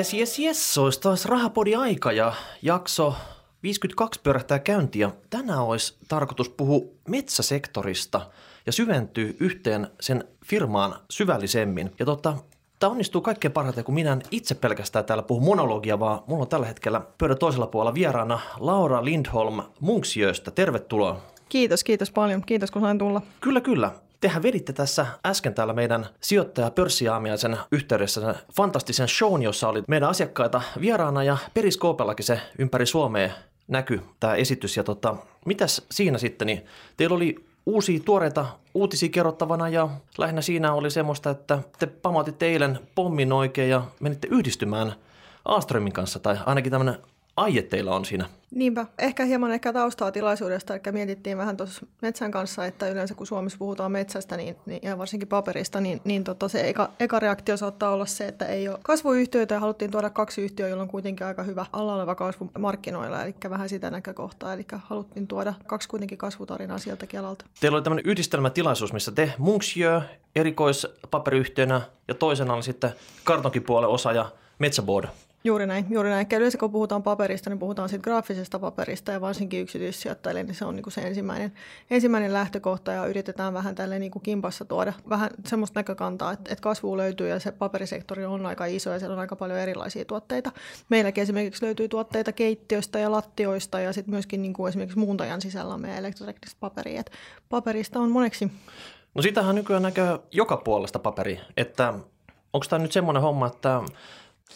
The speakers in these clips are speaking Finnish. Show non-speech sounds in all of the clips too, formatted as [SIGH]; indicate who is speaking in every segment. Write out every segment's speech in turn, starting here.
Speaker 1: Jes, jes, jes, olisi taas Rahapodi aika ja jakso 52 pyörähtää käyntiä. Tänään olisi tarkoitus puhua metsäsektorista ja syventyy yhteen sen firmaan syvällisemmin. Ja tota, Tämä onnistuu kaikkein parhaiten, kun minä en itse pelkästään täällä puhu monologia, vaan mulla on tällä hetkellä pöydän toisella puolella vieraana Laura Lindholm Munksjöstä. Tervetuloa.
Speaker 2: Kiitos, kiitos paljon. Kiitos, kun sain tulla.
Speaker 1: Kyllä, kyllä. Tehän veditte tässä äsken täällä meidän sijoittaja pörssiaamiaisen yhteydessä sen fantastisen shown, jossa oli meidän asiakkaita vieraana ja periskoopellakin se ympäri Suomea näky tämä esitys. Ja tota, mitäs siinä sitten, niin teillä oli uusia tuoreita uutisia kerrottavana ja lähinnä siinä oli semmoista, että te pamautitte eilen pommin oikein ja menitte yhdistymään Alströmin kanssa, tai ainakin tämmöinen aie teillä on siinä.
Speaker 2: Niinpä. Ehkä hieman ehkä taustaa tilaisuudesta, eli mietittiin vähän tuossa metsän kanssa, että yleensä kun Suomessa puhutaan metsästä niin, niin, ja varsinkin paperista, niin, niin tota se eka, eka reaktio saattaa olla se, että ei ole kasvuyhtiöitä ja haluttiin tuoda kaksi yhtiöä, joilla on kuitenkin aika hyvä alla oleva kasvu markkinoilla, eli vähän sitä näkökohtaa, eli haluttiin tuoda kaksi kuitenkin kasvutarinaa sieltä Kelalta.
Speaker 1: Teillä oli tämmöinen yhdistelmätilaisuus, missä te Munksjö erikoispaperiyhtiönä ja toisena oli sitten kartonkipuolen osa ja Metsäboard.
Speaker 2: Juuri näin, juuri näin. Yleensä kun puhutaan paperista, niin puhutaan siitä graafisesta paperista ja varsinkin yksityissijoittajille, niin se on niin kuin se ensimmäinen, ensimmäinen lähtökohta ja yritetään vähän tälle niin kuin kimpassa tuoda vähän semmoista näkökantaa, että, että kasvu löytyy ja se paperisektori on aika iso ja siellä on aika paljon erilaisia tuotteita. Meilläkin esimerkiksi löytyy tuotteita keittiöistä ja lattioista ja sitten myöskin niin kuin esimerkiksi muuntajan sisällä on meidän elektroteknistä paperia. Että paperista on moneksi.
Speaker 1: No sitähän nykyään näkyy joka puolesta paperi, että onko tämä nyt semmoinen homma, että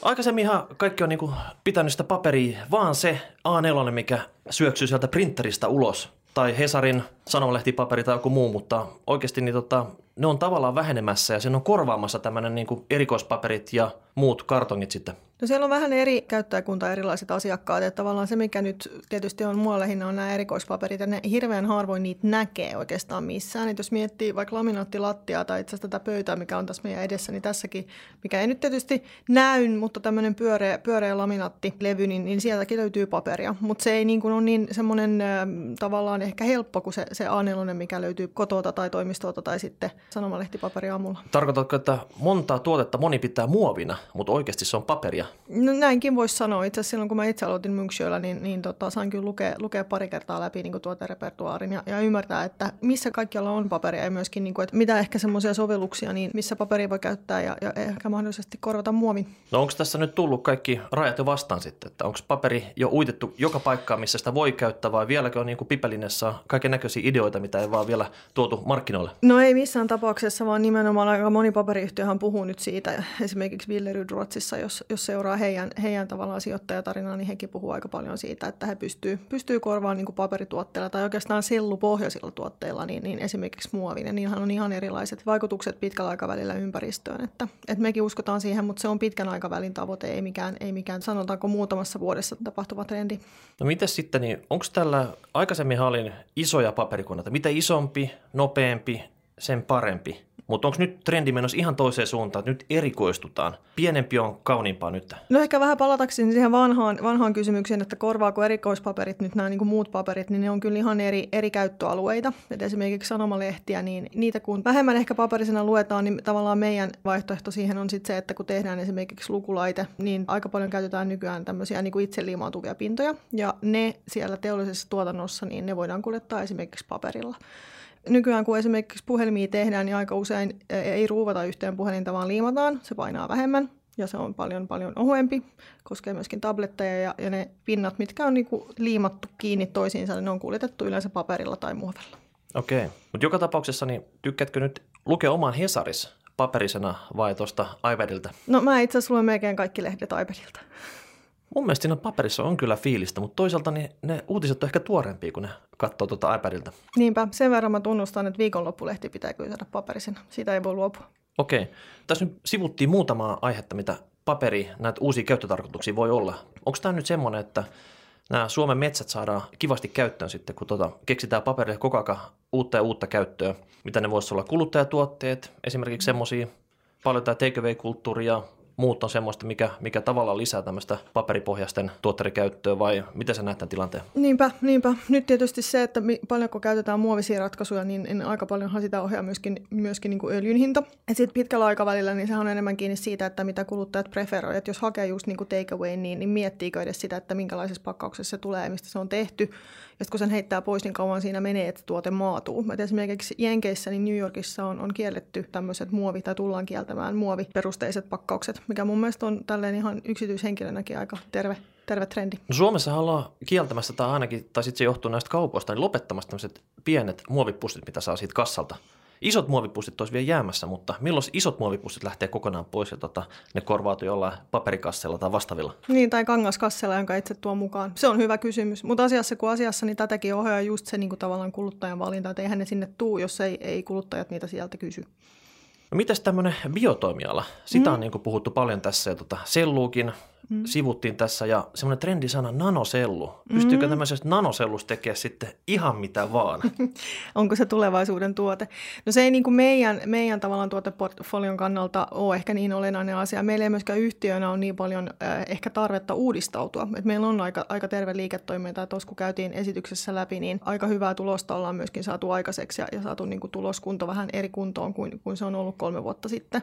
Speaker 1: Aikaisemminhan kaikki on niinku pitänyt sitä paperia, vaan se A4, mikä syöksyy sieltä printeristä ulos. Tai Hesarin sanomalehtipaperi tai joku muu, mutta oikeasti niin tota, ne on tavallaan vähenemässä ja sen on korvaamassa tämmöinen niinku erikoispaperit ja muut kartongit sitten.
Speaker 2: No siellä on vähän eri käyttäjäkunta, erilaiset asiakkaat. Että tavallaan se, mikä nyt tietysti on mua lähinnä, on nämä erikoispaperit. Ja ne hirveän harvoin niitä näkee oikeastaan missään. Et jos miettii vaikka laminaattilattiaa tai itse asiassa tätä pöytää, mikä on tässä meidän edessä, niin tässäkin, mikä ei nyt tietysti näy, mutta tämmöinen pyöreä, pyöreä laminaattilevy, niin, niin sieltäkin löytyy paperia. Mutta se ei niin kuin ole niin semmoinen äh, tavallaan ehkä helppo kuin se, se A4, mikä löytyy kotota tai toimistolta tai sitten sanomalehtipaperi aamulla.
Speaker 1: Tarkoitatko, että montaa tuotetta moni pitää muovina, mutta oikeasti se on paperia?
Speaker 2: No näinkin voisi sanoa. Itse asiassa silloin, kun mä itse aloitin Munksjöllä, niin, niin tota, sain kyllä lukea, lukea pari kertaa läpi niin tuoterepertuaarin ja, ja ymmärtää, että missä kaikkialla on paperia ja myöskin, niin kuin, että mitä ehkä semmoisia sovelluksia, niin missä paperia voi käyttää ja, ja ehkä mahdollisesti korvata muovin.
Speaker 1: No onko tässä nyt tullut kaikki rajat jo vastaan sitten, että onko paperi jo uitettu joka paikkaan, missä sitä voi käyttää vai vieläkö on niin kuin pipelinessä kaiken näköisiä ideoita, mitä ei vaan vielä tuotu markkinoille?
Speaker 2: No ei missään tapauksessa, vaan nimenomaan aika moni paperiyhtiöhän puhuu nyt siitä, esimerkiksi Billerud Ruotsissa, jos, jos seuraa seuraa heidän, heidän tavallaan sijoittajatarinaa, niin hekin puhuu aika paljon siitä, että he pystyy, pystyy korvaamaan niin paperituotteilla tai oikeastaan sellupohjaisilla tuotteilla, niin, niin esimerkiksi muovin. Ja niinhän on ihan erilaiset vaikutukset pitkällä aikavälillä ympäristöön. Että, että mekin uskotaan siihen, mutta se on pitkän aikavälin tavoite, ei mikään, ei mikään sanotaanko muutamassa vuodessa tapahtuva trendi.
Speaker 1: No miten sitten, niin onko tällä aikaisemmin olin isoja paperikoneita? Mitä isompi, nopeampi, sen parempi? Mutta onko nyt trendi menossa ihan toiseen suuntaan, että nyt erikoistutaan? Pienempi on kauniimpaa nyt.
Speaker 2: No ehkä vähän palatakseni siihen vanhaan, vanhaan kysymykseen, että korvaako erikoispaperit nyt nämä niin muut paperit, niin ne on kyllä ihan eri, eri käyttöalueita. Et esimerkiksi sanomalehtiä, niin niitä kun vähemmän ehkä paperisena luetaan, niin tavallaan meidän vaihtoehto siihen on sitten se, että kun tehdään esimerkiksi lukulaite, niin aika paljon käytetään nykyään tämmöisiä niin itse liimautuvia pintoja. Ja ne siellä teollisessa tuotannossa, niin ne voidaan kuljettaa esimerkiksi paperilla nykyään kun esimerkiksi puhelimia tehdään, niin aika usein e, ei ruuvata yhteen puhelinta, vaan liimataan. Se painaa vähemmän ja se on paljon paljon ohuempi. Koskee myöskin tabletteja ja, ja ne pinnat, mitkä on niinku liimattu kiinni toisiinsa, niin ne on kuljetettu yleensä paperilla tai muovella.
Speaker 1: Okei, mutta joka tapauksessa niin tykkäätkö nyt lukea oman Hesaris paperisena vai tuosta iPadilta?
Speaker 2: No mä itse asiassa luen melkein kaikki lehdet iPadilta.
Speaker 1: Mun mielestä siinä paperissa on kyllä fiilistä, mutta toisaalta niin ne uutiset on ehkä tuorempia, kun ne katsoo tuota iPadilta.
Speaker 2: Niinpä, sen verran mä tunnustan, että viikonloppulehti pitää kyllä saada paperisena. Siitä ei voi luopua.
Speaker 1: Okei. Tässä nyt sivuttiin muutamaa aihetta, mitä paperi, näitä uusia käyttötarkoituksia voi olla. Onko tämä nyt semmoinen, että nämä Suomen metsät saadaan kivasti käyttöön sitten, kun tota, keksitään paperille koko ajan uutta ja uutta käyttöä, mitä ne voisi olla kuluttajatuotteet, esimerkiksi semmoisia, paljon tämä take kulttuuria muut on semmoista, mikä, mikä tavallaan lisää tämmöistä paperipohjaisten tuotterikäyttöä vai miten sä näet tämän tilanteen?
Speaker 2: Niinpä, niinpä. Nyt tietysti se, että paljonko käytetään muovisia ratkaisuja, niin, niin aika paljonhan sitä ohjaa myöskin, myöskin niin kuin öljyn hinta. Et sitten pitkällä aikavälillä niin sehän on enemmän kiinni siitä, että mitä kuluttajat preferoivat. Jos hakee just niin kuin takeaway, niin, niin miettiikö edes sitä, että minkälaisessa pakkauksessa se tulee ja mistä se on tehty. Ja kun sen heittää pois, niin kauan siinä menee, että tuote maatuu. Et esimerkiksi Jenkeissä, niin New Yorkissa on, on kielletty tämmöiset muovi, tai tullaan kieltämään muoviperusteiset pakkaukset, mikä mun mielestä on tälleen ihan yksityishenkilönäkin aika terve terve trendi.
Speaker 1: No Suomessa ollaan kieltämässä tai ainakin, tai sitten se johtuu näistä kaupoista, niin lopettamassa tämmöiset pienet muovipussit, mitä saa siitä kassalta. Isot muovipussit olisi vielä jäämässä, mutta milloin isot muovipussit lähtee kokonaan pois ja tota, ne korvautuu jollain paperikassella tai vastaavilla?
Speaker 2: Niin, tai kangaskassella, jonka itse tuo mukaan. Se on hyvä kysymys. Mutta asiassa kuin asiassa, niin tätäkin ohjaa just se niin kuin tavallaan kuluttajan valinta, että eihän ne sinne tuu, jos ei, ei kuluttajat niitä sieltä kysy.
Speaker 1: No mitäs tämmöinen biotoimiala? Sitä mm. on niin puhuttu paljon tässä ja tota, selluukin mm. sivuttiin tässä ja semmoinen trendisana nanosellu. Pystyykö mm. tämmöisestä nanosellusta tekemään sitten ihan mitä vaan? [LAUGHS]
Speaker 2: Onko se tulevaisuuden tuote? No se ei niin kuin meidän, meidän tavallaan tuoteportfolion kannalta ole ehkä niin olennainen asia. Meillä ei myöskään yhtiönä ole niin paljon äh, ehkä tarvetta uudistautua. Et meillä on aika, aika terve liiketoiminta, tuossa kun käytiin esityksessä läpi, niin aika hyvää tulosta ollaan myöskin saatu aikaiseksi ja, ja saatu niin kuin tuloskunto vähän eri kuntoon kuin, kuin se on ollut kolme vuotta sitten.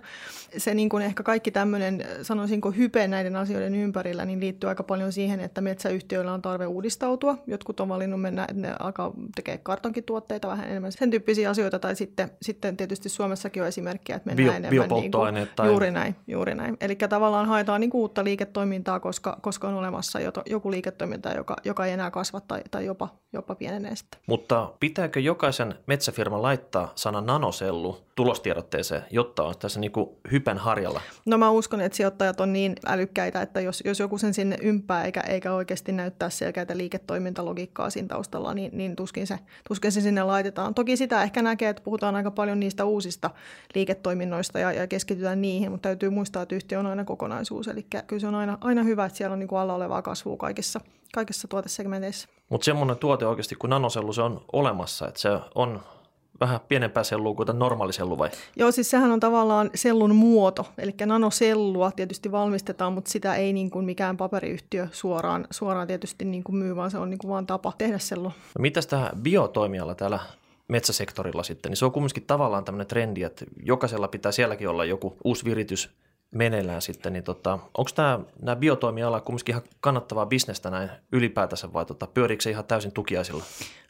Speaker 2: Se niin kuin ehkä kaikki tämmöinen, sanoisinko hype näiden asioiden asioiden ympärillä, niin liittyy aika paljon siihen, että metsäyhtiöillä on tarve uudistautua. Jotkut on valinnut mennä, että ne alkaa tekemään kartonkituotteita vähän enemmän, sen tyyppisiä asioita, tai sitten, sitten tietysti Suomessakin on esimerkkiä, että mennään Bio, enemmän niin kuin, tai... juuri näin, juuri näin. Eli tavallaan haetaan niin kuin uutta liiketoimintaa, koska, koska on olemassa joku liiketoiminta, joka, joka ei enää kasva tai, tai jopa, jopa pienenee sitten.
Speaker 1: Mutta pitääkö jokaisen metsäfirman laittaa sana nanosellu tulostiedotteeseen, jotta on tässä niin kuin hypen harjalla?
Speaker 2: No mä uskon, että sijoittajat on niin älykkäitä, että jos, jos joku sen sinne ympää eikä, eikä oikeasti näyttää selkeää liiketoimintalogiikkaa siinä taustalla, niin, niin tuskin, se, tuskin se sinne laitetaan. Toki sitä ehkä näkee, että puhutaan aika paljon niistä uusista liiketoiminnoista ja, ja keskitytään niihin, mutta täytyy muistaa, että yhtiö on aina kokonaisuus. Eli kyllä se on aina, aina hyvä, että siellä on niin alla olevaa kasvua kaikissa, kaikissa tuotesegmenteissä.
Speaker 1: Mutta semmoinen tuote oikeasti kuin nanosellu, se on olemassa, että se on vähän pienempää sellua kuin normaali sellu vai?
Speaker 2: Joo, siis sehän on tavallaan sellun muoto, eli nanosellua tietysti valmistetaan, mutta sitä ei niin kuin mikään paperiyhtiö suoraan, suoraan tietysti niin kuin myy, vaan se on niin kuin vaan tapa tehdä sellu.
Speaker 1: No mitäs tämä biotoimiala täällä metsäsektorilla sitten, niin se on kumminkin tavallaan tämmöinen trendi, että jokaisella pitää sielläkin olla joku uusi viritys meneillään sitten, niin tota, onko tämä, nämä biotoimiala kumminkin ihan kannattavaa bisnestä näin ylipäätänsä vai tota, pyöriikö se ihan täysin tukiaisilla?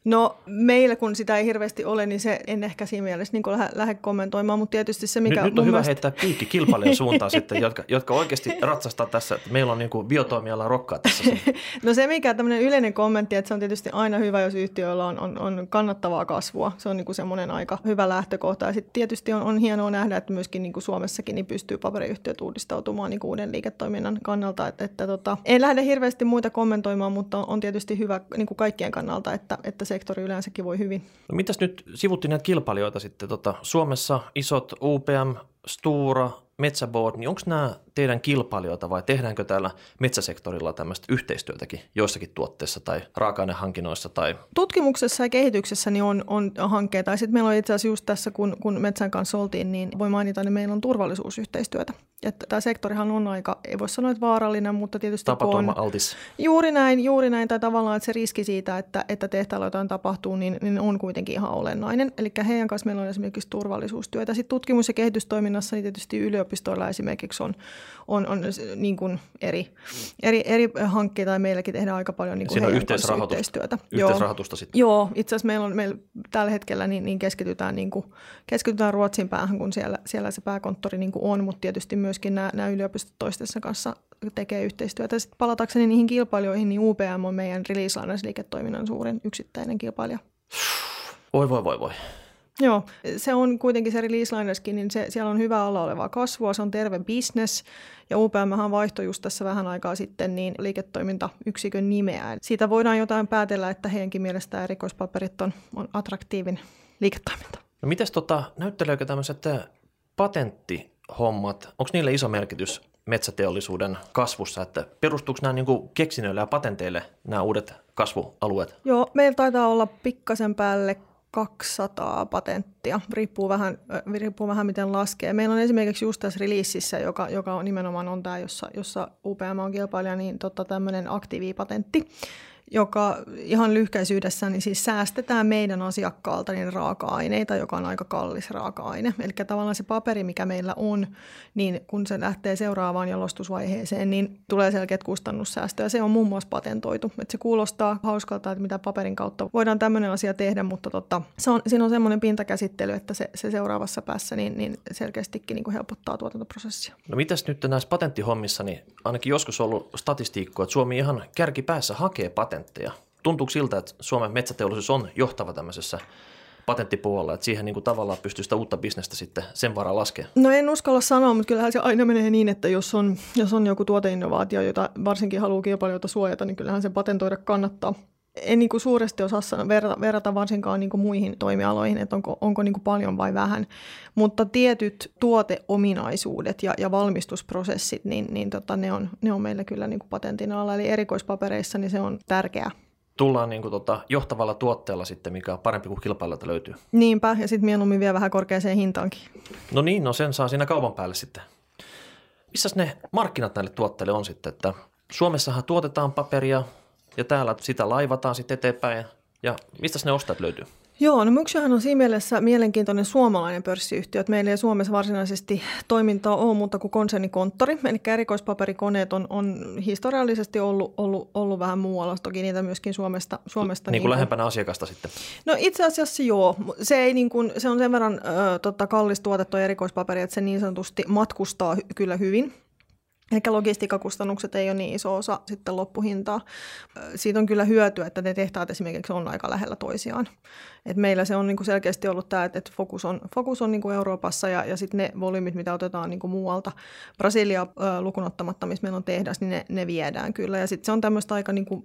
Speaker 2: No meillä kun sitä ei hirveästi ole, niin se en ehkä siinä mielessä niin lähde, lähde kommentoimaan, mutta tietysti se mikä...
Speaker 1: Nyt, nyt on hyvä mielestä... heittää piikki kilpailijan suuntaan sitten, jotka, jotka oikeasti ratsastaa tässä, että meillä on niin kuin biotoimiala rokkaa tässä. [LAUGHS]
Speaker 2: no se mikä tämmöinen yleinen kommentti, että se on tietysti aina hyvä, jos yhtiöllä on, on, on kannattavaa kasvua. Se on niin kuin semmoinen aika hyvä lähtökohta. Ja sitten tietysti on, on hienoa nähdä, että myöskin niin kuin Suomessakin niin pystyy paperiyhtiöt uudistautumaan niin kuin uuden liiketoiminnan kannalta. Että, että tota, en lähde hirveästi muita kommentoimaan, mutta on, on tietysti hyvä niin kuin kaikkien kannalta, että, että sektori yleensäkin voi hyvin.
Speaker 1: No mitäs nyt sivuttiin näitä kilpailijoita sitten? Tota, Suomessa isot UPM, Stura, Metsäboard, niin onko nämä teidän kilpailijoita vai tehdäänkö täällä metsäsektorilla tämmöistä yhteistyötäkin joissakin tuotteissa tai raaka-ainehankinnoissa? Tai...
Speaker 2: Tutkimuksessa ja kehityksessä niin on, on hankkeita. Sitten meillä on itse asiassa just tässä, kun, kun metsän kanssa oltiin, niin voi mainita, että meillä on turvallisuusyhteistyötä. Että tämä sektorihan on aika, ei voi sanoa, että vaarallinen, mutta tietysti
Speaker 1: Tapaturma altis.
Speaker 2: Juuri näin, juuri näin, tai tavallaan, että se riski siitä, että, että tehtailla jotain tapahtuu, niin, niin on kuitenkin ihan olennainen. Eli heidän kanssa meillä on esimerkiksi turvallisuustyötä. Sitten tutkimus- ja kehitystoiminnassa niin tietysti yliopistoilla esimerkiksi on on, on niin kuin eri, eri, eri hankkeita ja meilläkin tehdään aika paljon niin kuin
Speaker 1: Siinä on yhteisrahoitusta, yhteisrahoitusta sitten.
Speaker 2: Joo, itse asiassa meillä on meillä tällä hetkellä niin, niin keskitytään, niin kuin, keskitytään Ruotsin päähän, kun siellä, siellä se pääkonttori niin kuin on, mutta tietysti myöskin nämä, nämä yliopistot toistensa kanssa tekee yhteistyötä. Sitten palatakseni niihin kilpailijoihin, niin UPM on meidän release liiketoiminnan suurin yksittäinen kilpailija.
Speaker 1: Voi, voi, voi, voi.
Speaker 2: Joo, se on kuitenkin se release niin se, siellä on hyvä alla olevaa kasvua, se on terve business, ja UPM vaihtoi just tässä vähän aikaa sitten niin liiketoimintayksikön nimeä. Siitä voidaan jotain päätellä, että heidänkin mielestä erikoispaperit on, on attraktiivin liiketoiminta.
Speaker 1: No mites tota, näytteleekö tämmöiset patenttihommat, onko niille iso merkitys metsäteollisuuden kasvussa, että perustuuko nämä niin keksinnöille ja patenteille nämä uudet kasvualueet?
Speaker 2: Joo, meillä taitaa olla pikkasen päälle 200 patenttia, riippuu vähän, riippuu vähän miten laskee. Meillä on esimerkiksi just tässä releasissä, joka, joka on nimenomaan on tämä, jossa, jossa UPM on kilpailija, niin tota, tämmöinen aktiivipatentti, joka ihan lyhkäisyydessä niin siis säästetään meidän asiakkaalta niin raaka-aineita, joka on aika kallis raaka-aine. Eli tavallaan se paperi, mikä meillä on, niin kun se lähtee seuraavaan jalostusvaiheeseen, niin tulee selkeät kustannussäästöjä. Se on muun muassa patentoitu. Et se kuulostaa hauskalta, että mitä paperin kautta voidaan tämmöinen asia tehdä, mutta tota, se on, siinä on semmoinen pintakäsittely, että se, se seuraavassa päässä niin, niin selkeästikin niin kuin helpottaa tuotantoprosessia.
Speaker 1: No mitäs nyt näissä patenttihommissa, niin ainakin joskus ollut statistiikkoa, että Suomi ihan kärkipäässä hakee patenttia patentteja. Tuntuuko siltä, että Suomen metsäteollisuus on johtava tämmöisessä patenttipuolella, että siihen niin kuin tavallaan pystyy sitä uutta bisnestä sitten sen varaa laskemaan?
Speaker 2: No en uskalla sanoa, mutta kyllähän se aina menee niin, että jos on, jos on joku tuoteinnovaatio, jota varsinkin haluaa kilpailijoita suojata, niin kyllähän se patentoida kannattaa en niin kuin suuresti osaa verrata, verrata varsinkaan niin kuin muihin toimialoihin, että onko, onko niin kuin paljon vai vähän, mutta tietyt tuoteominaisuudet ja, ja valmistusprosessit, niin, niin tota, ne, on, ne on meillä kyllä niin kuin patentin alla, eli erikoispapereissa niin se on tärkeää.
Speaker 1: Tullaan niin kuin tota johtavalla tuotteella sitten, mikä on parempi kuin kilpailijoilta löytyy.
Speaker 2: Niinpä, ja sitten mieluummin vielä vähän korkeaseen hintaankin.
Speaker 1: No niin, no sen saa siinä kaupan päälle sitten. Missä ne markkinat näille tuotteille on sitten, että Suomessahan tuotetaan paperia, ja täällä sitä laivataan sitten eteenpäin. Ja mistä ne ostajat löytyy?
Speaker 2: Joo, no Myksyahan on siinä mielessä mielenkiintoinen suomalainen pörssiyhtiö, että meillä ei Suomessa varsinaisesti toimintaa ole muuta kuin konsernikonttori, eli erikoispaperikoneet on, on historiallisesti ollut, ollut, ollut vähän muualla, toki niitä myöskin Suomesta. Suomesta
Speaker 1: niin kuin niin lähempänä asiakasta sitten?
Speaker 2: No itse asiassa joo, se, ei niin kuin, se on sen verran ö, tota, kallis tuotettu erikoispaperi, että se niin sanotusti matkustaa kyllä hyvin, Eli logistiikkakustannukset ei ole niin iso osa sitten loppuhintaa. Siitä on kyllä hyötyä, että ne tehtaat esimerkiksi on aika lähellä toisiaan. Et meillä se on niinku selkeästi ollut tämä, että et fokus on, fokus on niinku Euroopassa ja, ja sitten ne volyymit, mitä otetaan niinku muualta, Brasilia äh, lukunottamatta, missä meillä on tehdas, niin ne, ne viedään kyllä. Ja sitten se on tämmöistä aika niinku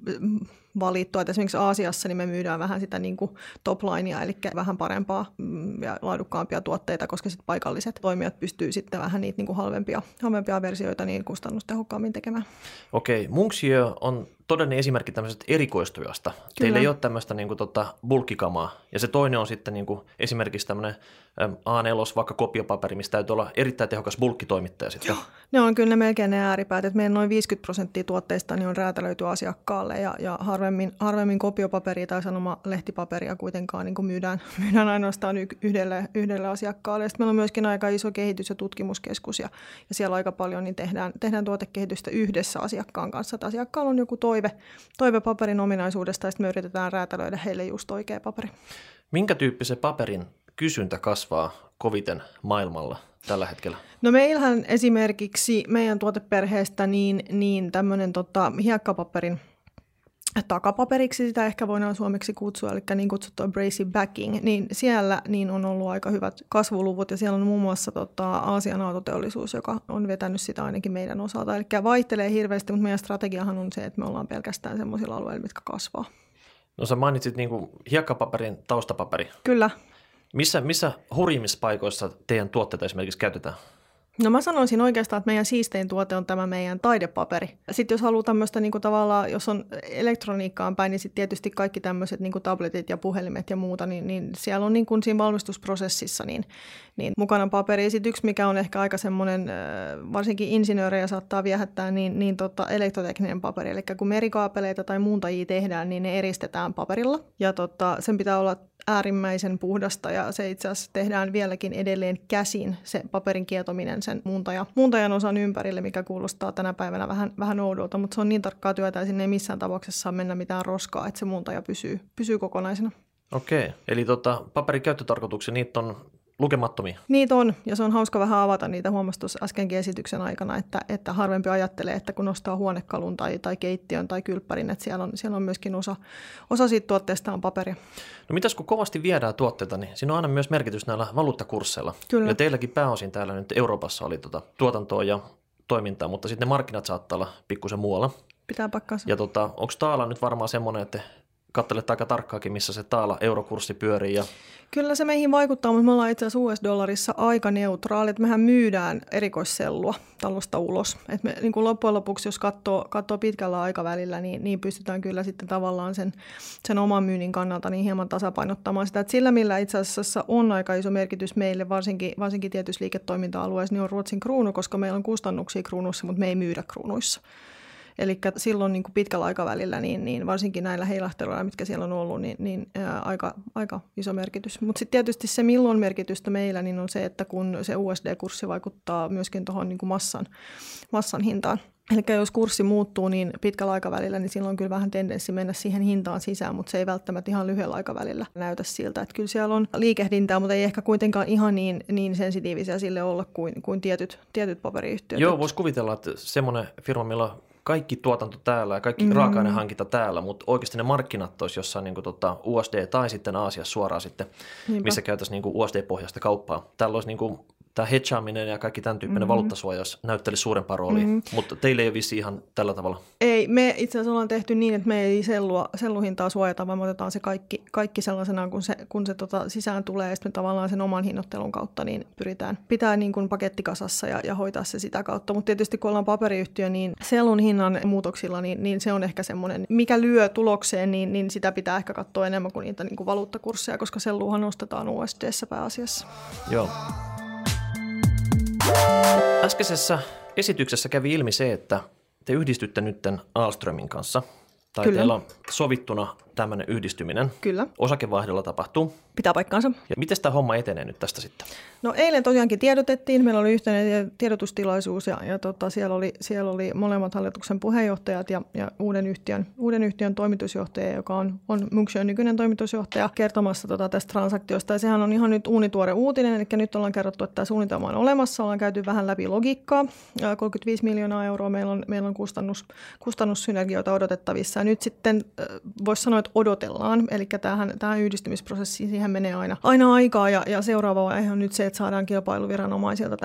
Speaker 2: valittua, että esimerkiksi Aasiassa niin me myydään vähän sitä niinku toplinea, eli vähän parempaa mm, ja laadukkaampia tuotteita, koska sitten paikalliset toimijat pystyy sitten vähän niitä niinku halvempia, halvempia versioita niin kustannustehokkaammin tekemään.
Speaker 1: Okei, Munksio on todellinen esimerkki tämmöisestä erikoistujasta. Kyllä. Teillä ei ole tämmöistä niin kuin, tota, bulkkikamaa. Ja se toinen on sitten niin kuin, esimerkiksi tämmöinen A4, vaikka kopiopaperi, mistä täytyy olla erittäin tehokas bulkkitoimittaja sitten. Joo,
Speaker 2: ne on kyllä ne melkein ne ääripäät, että meidän noin 50 prosenttia tuotteista niin on räätälöity asiakkaalle ja, ja harvemmin, harvemmin kopiopaperia tai sanoma lehtipaperia kuitenkaan niin kuin myydään, [LAUGHS] myydään ainoastaan yhdelle, yhdelle asiakkaalle. Sitten meillä on myöskin aika iso kehitys- ja tutkimuskeskus ja, ja siellä aika paljon niin tehdään, tehdään tuotekehitystä yhdessä asiakkaan kanssa. Että asiakkaalla on joku toive, toive paperin ominaisuudesta ja sitten me yritetään räätälöidä heille just oikea paperi.
Speaker 1: Minkä tyyppisen paperin kysyntä kasvaa koviten maailmalla tällä hetkellä?
Speaker 2: No meillähän esimerkiksi meidän tuoteperheestä niin, niin tämmöinen tota, hiekkapaperin takapaperiksi sitä ehkä voidaan suomeksi kutsua, eli niin kutsuttu abrasive backing, niin siellä niin on ollut aika hyvät kasvuluvut ja siellä on muun muassa tota, Aasian autoteollisuus, joka on vetänyt sitä ainakin meidän osalta. Eli vaihtelee hirveästi, mutta meidän strategiahan on se, että me ollaan pelkästään sellaisilla alueilla, mitkä kasvaa.
Speaker 1: No sä mainitsit niin kuin hiekkapaperin taustapaperi.
Speaker 2: Kyllä.
Speaker 1: Missä, missä hurjimmissa paikoissa teidän tuotteita esimerkiksi käytetään?
Speaker 2: No mä sanoisin oikeastaan, että meidän siistein tuote on tämä meidän taidepaperi. Sitten jos haluaa tämmöistä niin kuin tavallaan, jos on elektroniikkaan päin, niin sitten tietysti kaikki tämmöiset niin kuin tabletit ja puhelimet ja muuta, niin, niin siellä on niin kuin siinä valmistusprosessissa niin, niin mukana paperi. Sitten yksi, mikä on ehkä aika semmoinen, varsinkin insinöörejä saattaa viehättää, niin, niin tota elektrotekninen paperi. Eli kun merikaapeleita tai muuntajia tehdään, niin ne eristetään paperilla. Ja tota, sen pitää olla äärimmäisen puhdasta ja se itse asiassa tehdään vieläkin edelleen käsin, se paperin kietominen sen muuntaja, muuntajan osan ympärille, mikä kuulostaa tänä päivänä vähän, vähän oudolta, mutta se on niin tarkkaa työtä ja sinne ei missään tapauksessa saa mennä mitään roskaa, että se muuntaja pysyy, pysyy kokonaisena.
Speaker 1: Okei, eli tota, paperin käyttötarkoituksia, niitä on lukemattomia.
Speaker 2: Niitä on, ja se on hauska vähän avata niitä huomasta äskenkin esityksen aikana, että, että harvempi ajattelee, että kun nostaa huonekalun tai, tai keittiön tai kylppärin, että siellä on, siellä on myöskin osa, osa siitä tuotteesta on paperia.
Speaker 1: No mitäs kun kovasti viedään tuotteita, niin siinä on aina myös merkitys näillä valuuttakursseilla.
Speaker 2: Kyllä.
Speaker 1: Ja teilläkin pääosin täällä nyt Euroopassa oli tuota tuotantoa ja toimintaa, mutta sitten ne markkinat saattaa olla pikkusen muualla.
Speaker 2: Pitää pakkaansa.
Speaker 1: Ja tota, onko taala nyt varmaan semmoinen, että katselet aika tarkkaakin, missä se taala eurokurssi pyörii. Ja...
Speaker 2: Kyllä se meihin vaikuttaa, mutta me ollaan itse asiassa US-dollarissa aika neutraalit. Mehän myydään erikoissellua talosta ulos. Et me, niin kuin loppujen lopuksi, jos katsoo, katsoo pitkällä aikavälillä, niin, niin pystytään kyllä sitten tavallaan sen, sen oman myynnin kannalta niin hieman tasapainottamaan sitä. Et sillä, millä itse asiassa on aika iso merkitys meille, varsinkin, varsinkin tietyissä liiketoiminta-alueissa, niin on Ruotsin kruunu, koska meillä on kustannuksia kruunussa, mutta me ei myydä kruunuissa. Eli silloin niin kuin pitkällä aikavälillä, niin, niin varsinkin näillä heilahteluilla, mitkä siellä on ollut, niin, niin ää, aika, aika iso merkitys. Mutta sitten tietysti se, milloin merkitystä meillä, niin on se, että kun se USD-kurssi vaikuttaa myöskin tuohon niin massan, massan hintaan. Eli jos kurssi muuttuu niin pitkällä aikavälillä, niin silloin on kyllä vähän tendenssi mennä siihen hintaan sisään, mutta se ei välttämättä ihan lyhyellä aikavälillä näytä siltä. Että kyllä siellä on liikehdintää, mutta ei ehkä kuitenkaan ihan niin, niin sensitiivisiä sille olla kuin, kuin tietyt, tietyt paperiyhtiöt.
Speaker 1: Joo, voisi kuvitella, että semmoinen firma, millä kaikki tuotanto täällä ja kaikki mm. raaka-ainehankinta täällä, mutta oikeasti ne markkinat olisi jossain niin kuin, tota, USD tai sitten Aasiassa suoraan sitten, Niinpä. missä käytäisiin niin USD-pohjaista kauppaa. Täällä olisi niin kuin, tämä hedgeaaminen ja kaikki tämän tyyppinen mm-hmm. valuuttasuojaus näytteli suurempaa roolia, mm-hmm. mutta teille ei vissi ihan tällä tavalla.
Speaker 2: Ei, me itse asiassa ollaan tehty niin, että me ei sellua, selluhintaa suojata, vaan me otetaan se kaikki, kaikki sellaisena, kun se, kun se tota sisään tulee, ja sitten me tavallaan sen oman hinnoittelun kautta niin pyritään pitää niin kuin pakettikasassa ja, ja hoitaa se sitä kautta. Mutta tietysti kun ollaan paperiyhtiö, niin sellun hinnan muutoksilla, niin, niin se on ehkä semmoinen, mikä lyö tulokseen, niin, niin sitä pitää ehkä katsoa enemmän kuin niitä niin kuin valuuttakursseja, koska selluhan nostetaan USDssä pääasiassa.
Speaker 1: Joo. Äskeisessä esityksessä kävi ilmi se, että te yhdistytte nytten Alströmin kanssa. Tai Kyllä. teillä on sovittuna tämmöinen yhdistyminen.
Speaker 2: Kyllä.
Speaker 1: Osakevaihdolla tapahtuu.
Speaker 2: Pitää paikkaansa.
Speaker 1: Ja miten tämä homma etenee nyt tästä sitten?
Speaker 2: No eilen tosiaankin tiedotettiin, meillä oli yhteinen tiedotustilaisuus ja, ja tota, siellä, oli, siellä oli molemmat hallituksen puheenjohtajat ja, ja uuden, yhtiön, uuden yhtiön toimitusjohtaja, joka on, on Munction nykyinen toimitusjohtaja, kertomassa tota, tästä transaktiosta. Ja sehän on ihan nyt uunituore uutinen, eli nyt ollaan kerrottu, että tämä suunnitelma on olemassa, ollaan käyty vähän läpi logiikkaa. 35 miljoonaa euroa meillä on, meillä on kustannus, kustannussynergioita odotettavissa. Ja nyt sitten voisi sanoa, että odotellaan, eli tähän, tähän yhdistymisprosessiin siihen menee aina, aina aikaa ja, ja seuraava vaihe on nyt se, että saadaan kilpailuviranomaisilta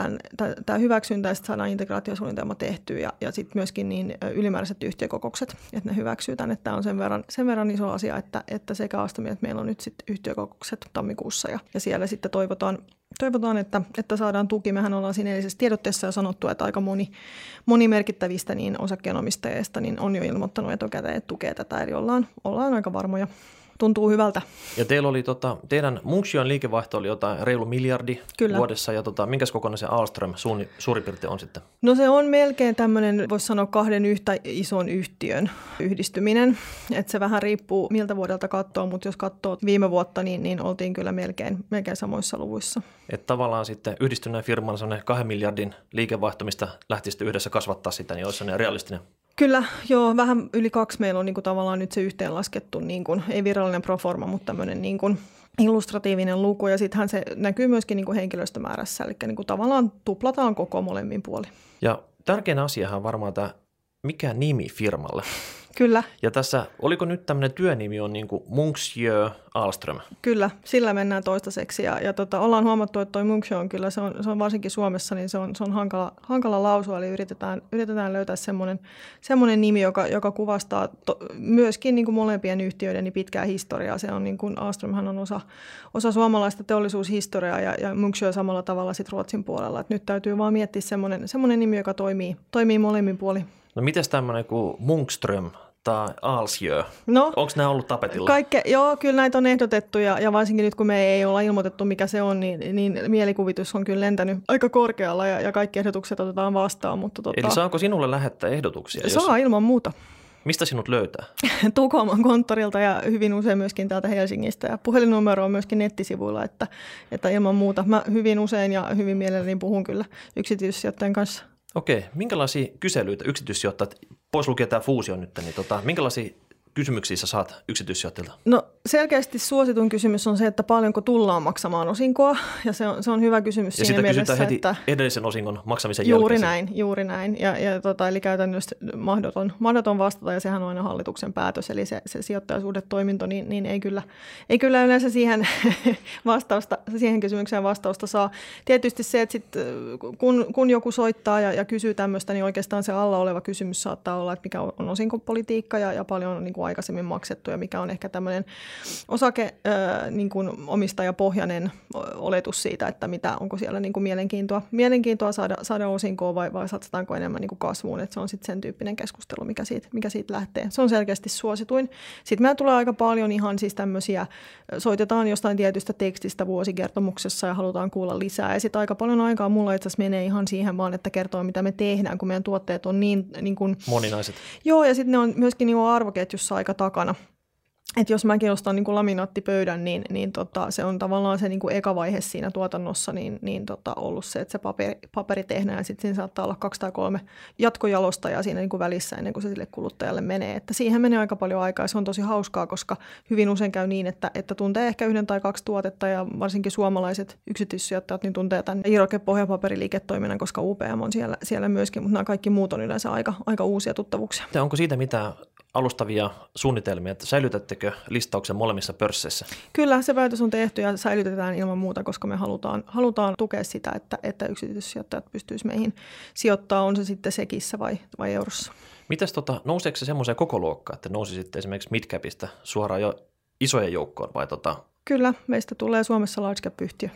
Speaker 2: tämä hyväksyntä ja sitten saadaan integraatiosuunnitelma tehtyä ja, ja sitten myöskin niin ylimääräiset yhtiökokoukset, että ne hyväksyy tämän, että tämä on sen verran, sen verran iso asia, että, että sekä Astami että meillä on nyt sitten yhtiökokoukset tammikuussa ja, ja siellä sitten toivotaan, toivotaan, että, että saadaan tuki. Mehän ollaan siinä edellisessä tiedotteessa jo sanottu, että aika moni, moni merkittävistä niin osakkeenomistajista niin on jo ilmoittanut etukäteen, että tukee tätä, eli ollaan, ollaan aika varmoja tuntuu hyvältä.
Speaker 1: Ja teillä oli, tota, teidän Munction liikevaihto oli jotain reilu miljardi Kyllä. vuodessa, ja tota, minkäs kokoinen se Alström suuri, suurin piirtein on sitten?
Speaker 2: No se on melkein tämmöinen, voisi sanoa kahden yhtä ison yhtiön yhdistyminen, että se vähän riippuu miltä vuodelta katsoo, mutta jos katsoo viime vuotta, niin, niin oltiin kyllä melkein, melkein samoissa luvuissa.
Speaker 1: Että tavallaan sitten yhdistyneen firman sellainen kahden miljardin liikevaihtomista lähtisi yhdessä kasvattaa sitä, niin olisi realistinen
Speaker 2: Kyllä, joo, vähän yli kaksi meillä on niin kuin tavallaan nyt se yhteenlaskettu, niin kuin, ei virallinen proforma, mutta tämmöinen niin kuin illustratiivinen luku. Ja sittenhän se näkyy myöskin niin kuin henkilöstömäärässä, eli niin kuin tavallaan tuplataan koko molemmin puoli.
Speaker 1: Ja tärkein asiahan on varmaan tämä, mikä nimi firmalle.
Speaker 2: Kyllä.
Speaker 1: Ja tässä, oliko nyt tämmöinen työnimi on niin kuin Munksjö Alström?
Speaker 2: Kyllä, sillä mennään toistaiseksi. Ja, ja tota, ollaan huomattu, että toi Munksjö on kyllä, se on, se on varsinkin Suomessa, niin se on, se on hankala, hankala lausua. Eli yritetään, yritetään löytää semmoinen, semmoinen nimi, joka, joka kuvastaa to, myöskin niin kuin molempien yhtiöiden niin pitkää historiaa. Se on niin kuin, Alströmhän on osa, osa suomalaista teollisuushistoriaa ja, ja Munksjö samalla tavalla sitten Ruotsin puolella. Et nyt täytyy vaan miettiä semmoinen, semmoinen nimi, joka toimii, toimii molemmin puolin.
Speaker 1: No miten tämmöinen kuin Munkström tai Aalsjö? No, Onko nämä ollut tapetilla?
Speaker 2: Kaikke, joo, kyllä näitä on ehdotettu ja, ja varsinkin nyt kun me ei olla ilmoitettu mikä se on, niin, niin mielikuvitus on kyllä lentänyt aika korkealla ja, ja kaikki ehdotukset otetaan vastaan. Mutta tota,
Speaker 1: Eli saako sinulle lähettää ehdotuksia?
Speaker 2: Saa jos... ilman muuta.
Speaker 1: Mistä sinut löytää? [LAUGHS]
Speaker 2: Tukholman konttorilta ja hyvin usein myöskin täältä Helsingistä. Ja puhelinnumero on myöskin nettisivuilla, että, että ilman muuta. Mä hyvin usein ja hyvin mielelläni puhun kyllä yksityissijoittajien kanssa.
Speaker 1: Okei, minkälaisia kyselyitä yksityissijoittajat, pois lukee tämä fuusio nyt, niin tota, minkälaisia kysymyksiä sä saat yksityissijoittajilta?
Speaker 2: No selkeästi suositun kysymys on se, että paljonko tullaan maksamaan osinkoa, ja se on, se on hyvä kysymys
Speaker 1: ja
Speaker 2: siinä
Speaker 1: mielessä, heti että... edellisen osingon maksamisen
Speaker 2: juuri
Speaker 1: jälkeen.
Speaker 2: näin, juuri näin. Ja, ja tota, eli käytännössä mahdoton, mahdoton vastata, ja sehän on aina hallituksen päätös, eli se, se sijoittajasuhdetoiminto, niin, niin ei, kyllä, ei kyllä yleensä siihen, [LAUGHS] vastausta, siihen kysymykseen vastausta saa. Tietysti se, että sit, kun, kun joku soittaa ja, ja kysyy tämmöistä, niin oikeastaan se alla oleva kysymys saattaa olla, että mikä on osinkopolitiikka ja, ja paljon niin kuin aikaisemmin maksettu ja mikä on ehkä tämmöinen osake ö, niin kuin omistajapohjainen oletus siitä, että mitä, onko siellä niin kuin mielenkiintoa, mielenkiintoa saada, saada osinkoa vai, vai satsataanko enemmän niin kuin kasvuun, että se on sitten sen tyyppinen keskustelu, mikä siitä, mikä siitä lähtee. Se on selkeästi suosituin. Sitten meillä tulee aika paljon ihan siis tämmöisiä, soitetaan jostain tietystä tekstistä vuosikertomuksessa ja halutaan kuulla lisää ja sitten aika paljon aikaa mulla itse asiassa menee ihan siihen vaan, että kertoo mitä me tehdään, kun meidän tuotteet on niin... niin kuin,
Speaker 1: Moninaiset.
Speaker 2: Joo, ja sitten ne on myöskin niin arvoketjussa aika takana että jos mäkin ostan niin laminaattipöydän, niin, niin tota, se on tavallaan se niin eka vaihe siinä tuotannossa niin, niin tota, ollut se, että se paperi, paperi tehdään ja sitten siinä saattaa olla kaksi tai kolme jatkojalostajaa siinä niin välissä ennen kuin se sille kuluttajalle menee. Että siihen menee aika paljon aikaa ja se on tosi hauskaa, koska hyvin usein käy niin, että, että tuntee ehkä yhden tai kaksi tuotetta ja varsinkin suomalaiset yksityissijoittajat niin tuntee tämän Iroke pohjapaperiliiketoiminnan, koska UPM on siellä, siellä myöskin, mutta nämä kaikki muut on yleensä aika, aika uusia tuttavuuksia.
Speaker 1: Onko siitä mitään alustavia suunnitelmia, että säilytättekö listauksen molemmissa pörsseissä?
Speaker 2: Kyllä, se päätös on tehty ja säilytetään ilman muuta, koska me halutaan, halutaan tukea sitä, että, että yksityissijoittajat pystyisivät meihin sijoittaa, on se sitten sekissä vai, vai eurossa.
Speaker 1: Mitäs tota, nouseeko se semmoiseen koko luokkaan, että nousi sitten esimerkiksi midcapista suoraan jo isojen joukkoon vai tota?
Speaker 2: Kyllä, meistä tulee Suomessa large cap-yhtiö.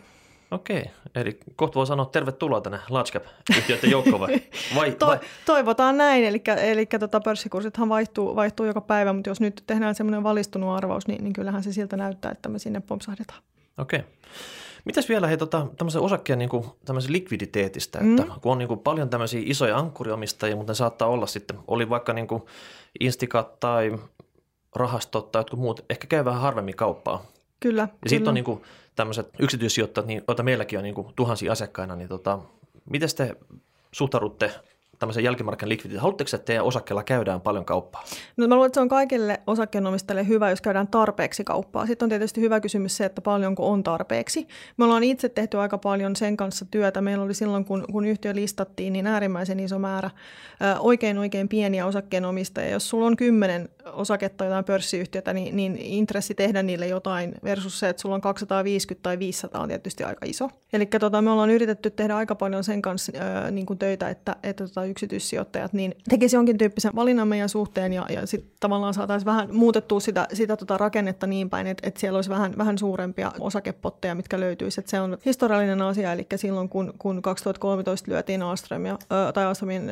Speaker 1: Okei, eli kohta voi sanoa tervetuloa tänne large cap-yhtiöiden joukkoon vai? [LAUGHS] vai, to- vai?
Speaker 2: Toivotaan näin, eli, eli tota pörssikursithan vaihtuu, vaihtuu joka päivä, mutta jos nyt tehdään semmoinen valistunut arvaus, niin, niin kyllähän se siltä näyttää, että me sinne pompsahdetaan.
Speaker 1: Okei. Mitäs vielä hei, tota, tämmöisen osakkeen niin kuin, tämmöisen likviditeetistä, että mm. kun on niin kuin, paljon tämmöisiä isoja ankkuriomistajia, mutta ne saattaa olla sitten, oli vaikka niin kuin Instikat tai rahastot tai jotkut muut, ehkä käy vähän harvemmin kauppaa.
Speaker 2: Kyllä.
Speaker 1: Ja sitten on niin kuin, tämmöiset yksityissijoittajat, niin, joita meilläkin on niin kuin, tuhansia asiakkaina, niin tota, miten te suhtaudutte tämmöisen jälkimarkkinan likviditeetin? Haluatteko, että teidän osakkeella käydään paljon kauppaa?
Speaker 2: No mä luulen, että se on kaikille osakkeenomistajille hyvä, jos käydään tarpeeksi kauppaa. Sitten on tietysti hyvä kysymys se, että paljonko on tarpeeksi. Me ollaan itse tehty aika paljon sen kanssa työtä. Meillä oli silloin, kun, kun yhtiö listattiin, niin äärimmäisen iso määrä oikein oikein pieniä osakkeenomistajia. Jos sulla on kymmenen osaketta jotain pörssiyhtiötä, niin, niin intressi tehdä niille jotain versus se, että sulla on 250 tai 500 on tietysti aika iso. Eli tota, me ollaan yritetty tehdä aika paljon sen kanssa ä, niin kuin töitä, että, että tota, yksityissijoittajat niin tekisi jonkin tyyppisen valinnan meidän suhteen ja, ja sitten tavallaan saataisiin vähän muutettua sitä, sitä tota rakennetta niin päin, että, että siellä olisi vähän, vähän suurempia osakepotteja, mitkä löytyisi. Että se on historiallinen asia, eli silloin kun, kun 2013 lyötiin Alström ja, tai Alströmin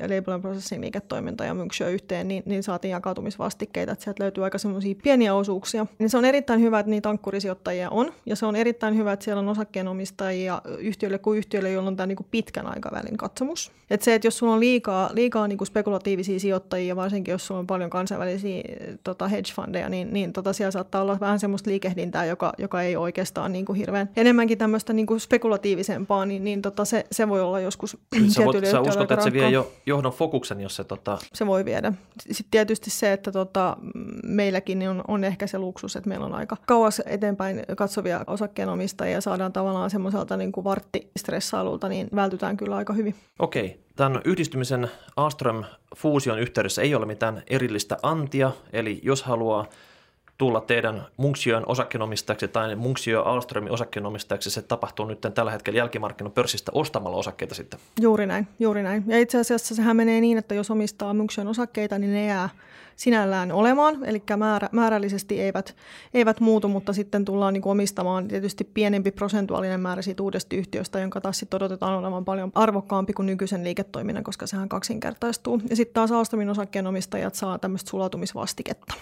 Speaker 2: Label and Processing liiketoiminta ja Munksjö yhteen, niin, niin saatiin jakautumisvastikkeita, että sieltä löytyy aika semmoisia pieniä osuuksia. Niin se on erittäin hyvä, että niitä ankkurisijoittajia on, ja se on erittäin hyvä, että siellä on osakkeenomistajia yhtiöille kuin yhtiöille, joilla on tämä niin pitkän aikavälin katsomus. Että se, että jos sulla on liikaa, liikaa niin kuin spekulatiivisia sijoittajia, varsinkin jos sulla on paljon kansainvälisiä tota hedge-fundeja, niin, niin tota siellä saattaa olla vähän semmoista liikehdintää, joka, joka ei oikeastaan niin kuin hirveän enemmänkin tämmöistä niin kuin spekulatiivisempaa, niin, niin tota se, se voi olla joskus
Speaker 1: Sä, voit, sä uskot, että se vie jo johdon fokuksen, jos se... Tota...
Speaker 2: Se voi viedä. Sitten tietysti se, että tota, meilläkin on, on ehkä se luksus, että meillä on aika kauas eteenpäin katsovia osakkeenomistajia ja saadaan tavallaan semmoiselta niin kuin varttistressailulta, niin vältytään kyllä aika hyvin.
Speaker 1: Okei. Tämän yhdistymisen Astrom-fuusion yhteydessä ei ole mitään erillistä antia, eli jos haluaa tulla teidän Munksion osakkeenomistajaksi tai Munksio Alströmin osakkeenomistajaksi, se tapahtuu nyt tällä hetkellä jälkimarkkinan pörssistä ostamalla osakkeita sitten.
Speaker 2: Juuri näin, juuri näin. Ja itse asiassa sehän menee niin, että jos omistaa Munksion osakkeita, niin ne jää sinällään olemaan, eli määrä, määrällisesti eivät, eivät muutu, mutta sitten tullaan niin kuin omistamaan tietysti pienempi prosentuaalinen määrä siitä uudesta yhtiöstä, jonka taas sitten odotetaan olevan paljon arvokkaampi kuin nykyisen liiketoiminnan, koska sehän kaksinkertaistuu. Ja sitten taas Alstomin osakkeenomistajat saa tämmöistä sulatumisvastiketta.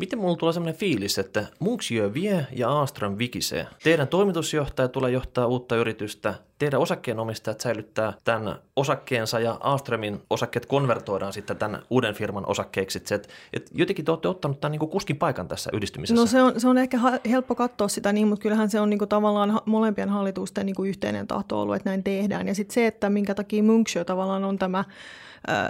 Speaker 1: Miten mulla tulee sellainen fiilis, että Munksjö vie ja Aastrom vikisee? Teidän toimitusjohtaja tulee johtaa uutta yritystä, teidän osakkeenomistajat säilyttää tämän osakkeensa ja Aastromin osakkeet konvertoidaan sitten tämän uuden firman osakkeeksi. Et, et jotenkin te olette ottanut tämän niin kuin kuskin paikan tässä yhdistymisessä.
Speaker 2: No se on, se on ehkä helppo katsoa sitä niin, mutta kyllähän se on niin kuin tavallaan molempien hallitusten niin kuin yhteinen tahto ollut, että näin tehdään. Ja sitten se, että minkä takia Munksjö tavallaan on tämä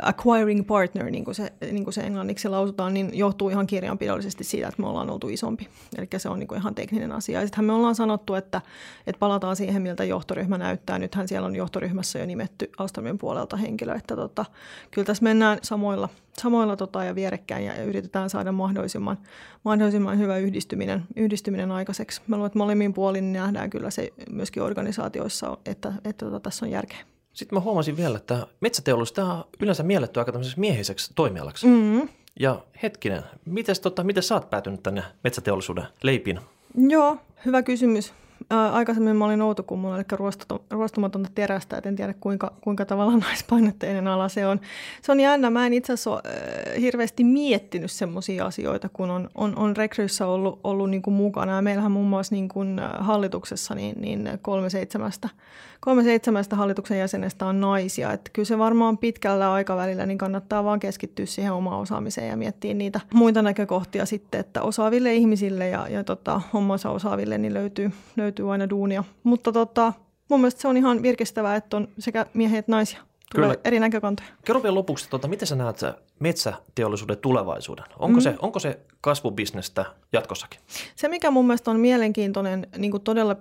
Speaker 2: acquiring partner, niin kuin, se, niin kuin se englanniksi lausutaan, niin johtuu ihan kirjanpidollisesti siitä, että me ollaan oltu isompi. Eli se on niin kuin ihan tekninen asia. Ja sittenhän me ollaan sanottu, että, että palataan siihen, miltä johtoryhmä näyttää. Nythän siellä on johtoryhmässä jo nimetty Alstomien puolelta henkilö, että tota, kyllä tässä mennään samoilla, samoilla tota, ja vierekkäin ja, yritetään saada mahdollisimman, mahdollisimman hyvä yhdistyminen, yhdistyminen aikaiseksi. Mä luulen, että molemmin puolin nähdään kyllä se myöskin organisaatioissa, että, että tota, tässä on järkeä.
Speaker 1: Sitten mä huomasin vielä, että metsäteollisuus tämä on yleensä mielletty aika tämmöiseksi miehiseksi toimialaksi.
Speaker 2: Mm-hmm.
Speaker 1: Ja hetkinen, mites, tota, miten sä oot päätynyt tänne metsäteollisuuden leipiin?
Speaker 2: Joo, hyvä kysymys. Ää, aikaisemmin mä olin Outokummulla, eli ruostumatonta terästä, et en tiedä kuinka, kuinka tavallaan [LAUGHS] naispainotteinen ala se on. Se on jännä, mä en itse asiassa ole äh, hirveästi miettinyt semmoisia asioita, kun on, on, on rekryissä ollut, ollut niin kuin mukana. Ja meillähän muun muassa niin kuin hallituksessa niin, niin kolme seitsemästä kolme seitsemästä hallituksen jäsenestä on naisia. Että kyllä se varmaan pitkällä aikavälillä niin kannattaa vaan keskittyä siihen omaan osaamiseen ja miettiä niitä muita näkökohtia sitten, että osaaville ihmisille ja, ja tota, hommansa osaaville niin löytyy, löytyy aina duunia. Mutta tota, mun mielestä se on ihan virkistävää, että on sekä miehiä että naisia. Tulee Kyllä. eri näkökantoja.
Speaker 1: Kerro vielä lopuksi, tuota, miten sä näet metsäteollisuuden tulevaisuuden? Onko, mm. se, onko se kasvubisnestä jatkossakin?
Speaker 2: Se, mikä mun mielestä on mielenkiintoinen niin kuin todella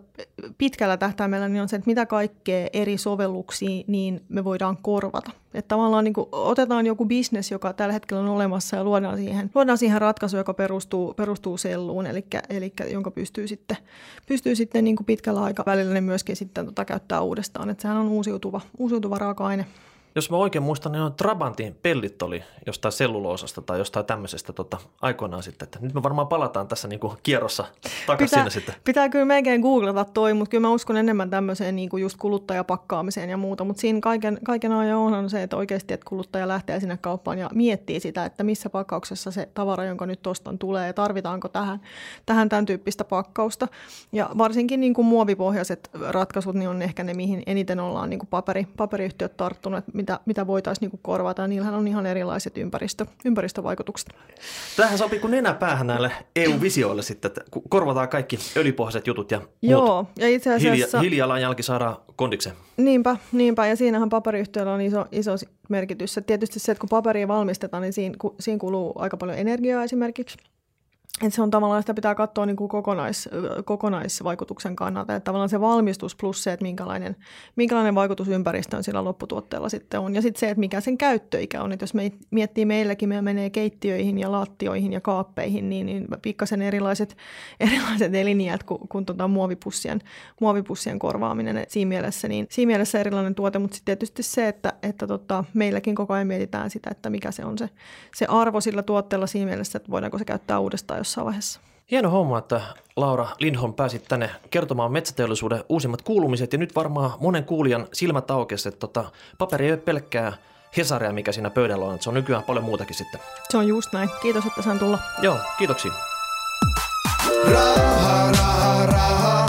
Speaker 2: pitkällä tähtäimellä, niin on se, että mitä kaikkea eri sovelluksia niin me voidaan korvata. Että tavallaan niin kuin otetaan joku bisnes, joka tällä hetkellä on olemassa ja luodaan siihen, luodaan siihen ratkaisu, joka perustuu, perustuu selluun, eli, eli jonka pystyy sitten, pystyy sitten niin kuin pitkällä aikavälillä niin myöskin sitten tota käyttää uudestaan. Että sehän on uusiutuva, uusiutuva raaka-aine.
Speaker 1: Jos mä oikein muistan, niin on Trabantin pellit oli jostain selluloosasta tai jostain tämmöisestä tota, aikoinaan sitten. Että nyt me varmaan palataan tässä niin kuin kierrossa takaisin pitää, sinne sitten.
Speaker 2: Pitää kyllä melkein googlata toi, mutta kyllä mä uskon enemmän tämmöiseen niin kuin just kuluttajapakkaamiseen ja muuta. Mutta siinä kaiken, kaiken ajan on se, että oikeasti että kuluttaja lähtee sinne kauppaan ja miettii sitä, että missä pakkauksessa se tavara, jonka nyt ostan, tulee ja tarvitaanko tähän, tähän tämän tyyppistä pakkausta. Ja varsinkin niin kuin muovipohjaiset ratkaisut niin on ehkä ne, mihin eniten ollaan niin kuin paperi, paperiyhtiöt tarttunut mitä, mitä voitaisiin niin korvata. Niillähän on ihan erilaiset ympäristö, ympäristövaikutukset.
Speaker 1: Tähän sopii kuin nenäpäähän näille EU-visioille sitten, että korvataan kaikki öljypohjaiset jutut ja
Speaker 2: Joo, muut. ja itse asiassa...
Speaker 1: Hiilijalanjälki saadaan kondikseen.
Speaker 2: Niinpä, niinpä, ja siinähän paperiyhtiöllä on iso, iso merkitys. Tietysti se, että kun paperia valmistetaan, niin siinä, siinä kuluu aika paljon energiaa esimerkiksi. Että se on tavallaan, sitä pitää katsoa niin kuin kokonais, kokonaisvaikutuksen kannalta. Että tavallaan se valmistus plus se, että minkälainen, minkälainen vaikutus ympäristöön sillä lopputuotteella sitten on. Ja sitten se, että mikä sen käyttöikä on. Että jos me miettii meilläkin, me menee keittiöihin ja laattioihin ja kaappeihin, niin, niin pikkasen erilaiset, [LAUGHS] erilaiset eliniät kuin, kuin tuota muovipussien, muovipussien korvaaminen. Et siinä, mielessä, niin, siinä mielessä erilainen tuote, mutta sitten tietysti se, että, että tota, meilläkin koko ajan mietitään sitä, että mikä se on se, se arvo sillä tuotteella siinä mielessä, että voidaanko se käyttää uudestaan, jossain vaiheessa.
Speaker 1: Hieno homma, että Laura Lindholm pääsit tänne kertomaan metsäteollisuuden uusimmat kuulumiset ja nyt varmaan monen kuulijan silmät aukesi, että tota, paperi ei ole pelkkää Hesaria, mikä siinä pöydällä on, että se on nykyään paljon muutakin sitten.
Speaker 2: Se on just näin. Kiitos, että sain tulla.
Speaker 1: Joo, kiitoksia.
Speaker 3: Raha, raha, raha, raha,